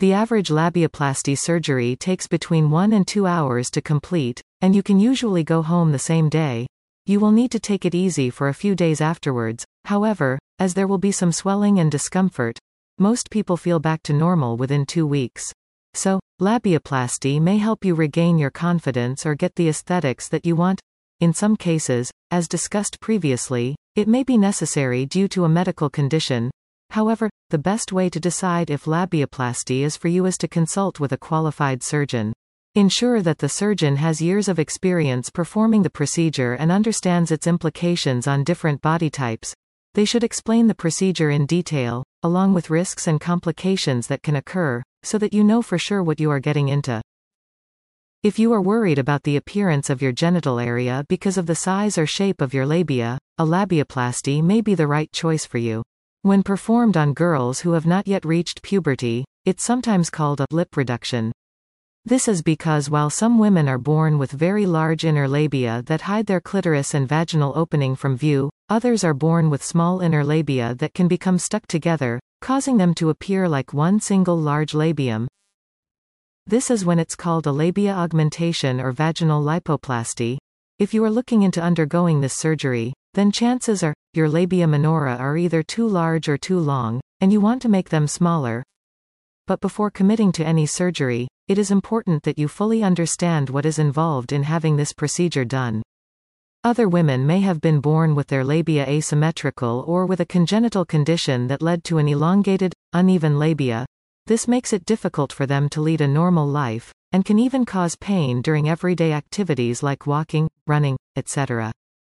The average labiaplasty surgery takes between 1 and 2 hours to complete, and you can usually go home the same day. You will need to take it easy for a few days afterwards, however, as there will be some swelling and discomfort. Most people feel back to normal within two weeks. So, labiaplasty may help you regain your confidence or get the aesthetics that you want. In some cases, as discussed previously, it may be necessary due to a medical condition, However, the best way to decide if labiaplasty is for you is to consult with a qualified surgeon. Ensure that the surgeon has years of experience performing the procedure and understands its implications on different body types. They should explain the procedure in detail, along with risks and complications that can occur, so that you know for sure what you are getting into. If you are worried about the appearance of your genital area because of the size or shape of your labia, a labiaplasty may be the right choice for you. When performed on girls who have not yet reached puberty, it's sometimes called a lip reduction. This is because while some women are born with very large inner labia that hide their clitoris and vaginal opening from view, others are born with small inner labia that can become stuck together, causing them to appear like one single large labium. This is when it's called a labia augmentation or vaginal lipoplasty. If you are looking into undergoing this surgery, then chances are, your labia minora are either too large or too long, and you want to make them smaller. But before committing to any surgery, it is important that you fully understand what is involved in having this procedure done. Other women may have been born with their labia asymmetrical or with a congenital condition that led to an elongated, uneven labia. This makes it difficult for them to lead a normal life, and can even cause pain during everyday activities like walking, running, etc.